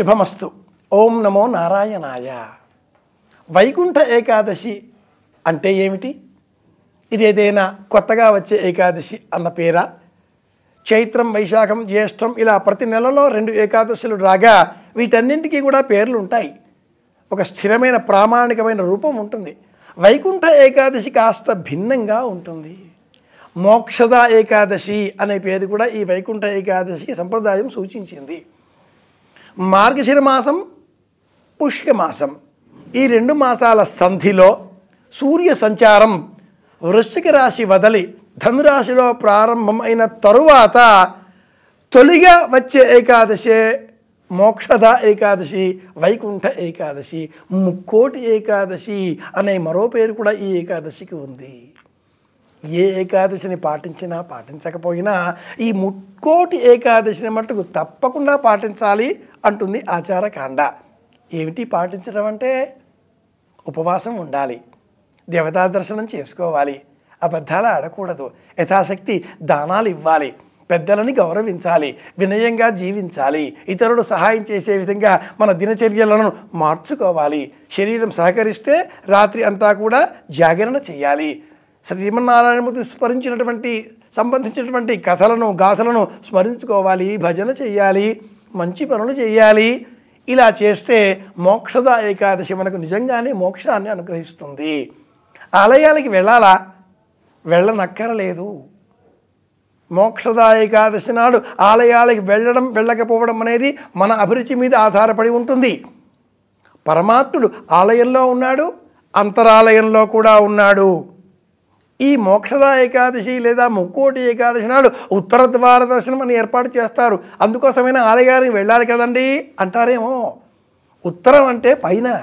శుభమస్తు. ఓం నమో నారాయణాయ. వైకుంఠ ఏకాదశి అంటే ఏమిటి? ఇది ఏదైనా కొత్తగా వచ్చే ఏకాదశి అన్న పేరా? చైత్రం వైశాఖం జ్యేష్టం ఇలా ప్రతి నెలలో రెండు ఏకాదశులు రాగా వీటన్నింటికీ కూడా పేర్లు ఉంటాయి ఒక స్థిరమైన ప్రామాణికమైన రూపం ఉంటుంది. వైకుంఠ ఏకాదశి కాస్త భిన్నంగా ఉంటుంది. మోక్షద ఏకాదశి అనే పేరు కూడా ఈ వైకుంఠ ఏకాదశికి సంప్రదాయం సూచించింది. మార్గశిర మాసం పుష్యమాసం. ఈ రెండు మాసాల సంధిలో సూర్య సంచారం వృశ్చిక రాశి వదలి ధనురాశిలో ప్రారంభమైన తరువాత తొలిగా వచ్చే ఏకాదశే మోక్షద ఏకాదశి వైకుంఠ ఏకాదశి ముక్కోటి ఏకాదశి అనే మరో పేరు కూడా ఈ ఏకాదశికి ఉంది. ఏ ఏకాదశిని పాటించినా పాటించకపోయినా ఈ ముక్కోటి ఏకాదశిని మట్టుకు తప్పకుండా పాటించాలి. అంటుంది ఆచారకాండ. ఏమిటి పాటించడం అంటే ఉపవాసం ఉండాలి. దేవతా దర్శనం చేసుకోవాలి. అబద్ధాలు ఆడకూడదు. యథాశక్తి దానాలు ఇవ్వాలి. పెద్దలని గౌరవించాలి. వినయంగా జీవించాలి. ఇతరులు సహాయం చేసే విధంగా మన దినచర్యలను మార్చుకోవాలి. శరీరం సహకరిస్తే రాత్రి అంతా కూడా జాగరణ చేయాలి. శ్రీమన్నారాయణమూర్తి స్మరించినటువంటి సంబంధించినటువంటి కథలను గాథలను స్మరించుకోవాలి భజన చేయాలి. మంచి పనులు చేయాలి. ఇలా చేస్తే మోక్షద ఏకాదశి మనకు నిజంగానే మోక్షాన్ని అనుగ్రహిస్తుంది. ఆలయాలకి వెళ్ళాలా? వెళ్ళనక్కరలేదు. మోక్షద ఏకాదశి నాడు ఆలయాలకి వెళ్ళడం వెళ్ళకపోవడం అనేది మన అభిరుచి మీద ఆధారపడి ఉంటుంది. పరమాత్ముడు ఆలయంలో ఉన్నాడు అంతరాలయంలో కూడా ఉన్నాడు. ఈ మోక్షద ఏకాదశి లేదా ముక్కోటి ఏకాదశి నాడు ఉత్తర ద్వార దర్శనం అని ఏర్పాటు చేస్తారు. అందుకోసమైన ఆలయానికి వెళ్ళాలి కదండి? అంటారేమో. ఉత్తరం అంటే పైన.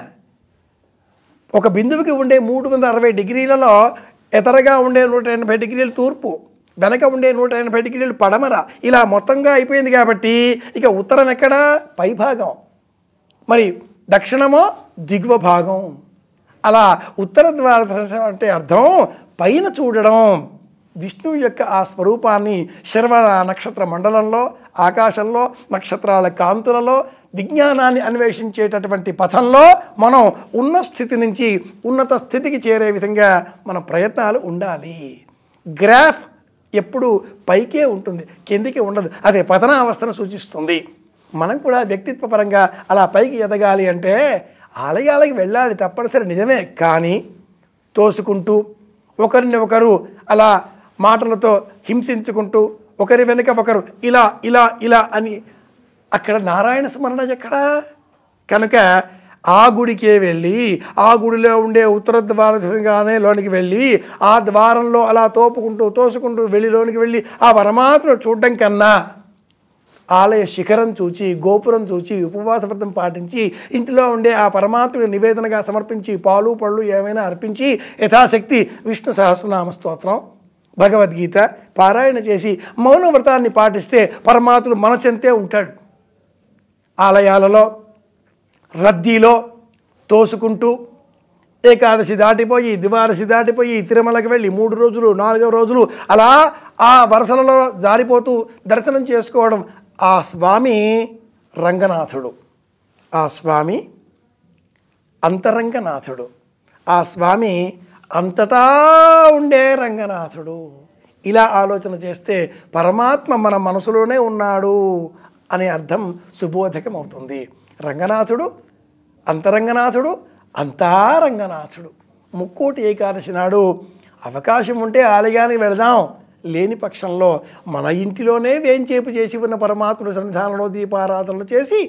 ఒక బిందువుకి ఉండే మూడు వందల అరవై డిగ్రీలలో ఎతరగా ఉండే నూట ఎనభై డిగ్రీలు తూర్పు వెనక ఉండే నూట ఎనభై డిగ్రీలు పడమర. ఇలా మొత్తంగా అయిపోయింది కాబట్టి ఇక ఉత్తరం ఎక్కడా? పైభాగం మరి దక్షిణమో దిగువ భాగం. అలా ఉత్తర ద్వార దర్శనం అంటే అర్థం పైన చూడడం విష్ణువు యొక్క ఆ స్వరూపాన్ని శర్వణ నక్షత్ర మండలంలో ఆకాశంలో నక్షత్రాల కాంతులలో విజ్ఞానాన్ని అన్వేషించేటటువంటి పథంలో మనం ఉన్న స్థితి నుంచి ఉన్నత స్థితికి చేరే విధంగా మన ప్రయత్నాలు ఉండాలి. గ్రాఫ్ ఎప్పుడు పైకే ఉంటుంది కిందికి ఉండదు. అదే పతనావస్థను సూచిస్తుంది. మనం కూడా వ్యక్తిత్వపరంగా అలా పైకి ఎదగాలి అంటే ఆలయాలకి వెళ్ళాలి తప్పనిసరి నిజమే. కానీ తోసుకుంటూ ఒకరిని ఒకరు అలా మాటలతో హింసించుకుంటూ ఒకరి వెనుక ఒకరు ఇలా ఇలా ఇలా అని అక్కడ నారాయణ స్మరణ ఎక్కడా? కనుక ఆ గుడికే వెళ్ళి ఆ గుడిలో ఉండే ఉత్తర ద్వారంగానే లోనికి వెళ్ళి ఆ ద్వారంలో అలా తోపుకుంటూ తోసుకుంటూ వెళ్ళి లోనికి వెళ్ళి ఆ పరమాత్మను చూడడం కన్నా ఆలయ శిఖరం చూచి గోపురం చూచి ఉపవాస వ్రతం పాటించి ఇంటిలో ఉండే ఆ పరమాత్ముడి నివేదనగా సమర్పించి పాలు పళ్ళు ఏమైనా అర్పించి యథాశక్తి విష్ణు సహస్రనామ స్తోత్రం భగవద్గీత పారాయణ చేసి మౌన వ్రతాన్ని పాటిస్తే పరమాత్ముడు మన చెంతే ఉంటాడు. ఆలయాలలో రద్దీలో తోసుకుంటూ ఏకాదశి దాటిపోయి దివాదశి దాటిపోయి తిరుమలకి వెళ్ళి మూడు రోజులు నాలుగో రోజులు అలా ఆ వరుసలలో జారిపోతూ దర్శనం చేసుకోవడం ఆ స్వామి రంగనాథుడు. ఆ స్వామి అంతరంగనాథుడు. ఆ స్వామి అంతటా ఉండే రంగనాథుడు. ఇలా ఆలోచన చేస్తే పరమాత్మ మన మనసులోనే ఉన్నాడు అనే అర్థం సుబోధకం అవుతుంది రంగనాథుడు అంతరంగనాథుడు అంతా రంగనాథుడు. ముక్కోటి ఏకాదశి నాడు అవకాశం ఉంటే ఆలయానికి వెళదాం. లేని పక్షంలో మన ఇంటిలోనే వేంచేపు చేసి ఉన్న పరమాత్ముడు సన్నిధానంలో దీపారాధనలు చేసి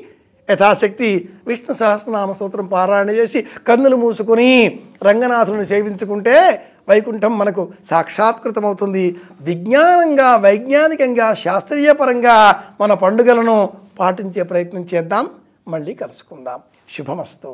యథాశక్తి విష్ణు సహస్రనామ స్తోత్రం పారాయణ చేసి కన్నులు మూసుకొని రంగనాథుని సేవించుకుంటే వైకుంఠం మనకు సాక్షాత్కృతమవుతుంది. విజ్ఞానంగా వైజ్ఞానికంగా శాస్త్రీయపరంగా మన పండుగలను పాటించే ప్రయత్నం చేద్దాం. మళ్ళీ కలుసుకుందాం. శుభమస్తు.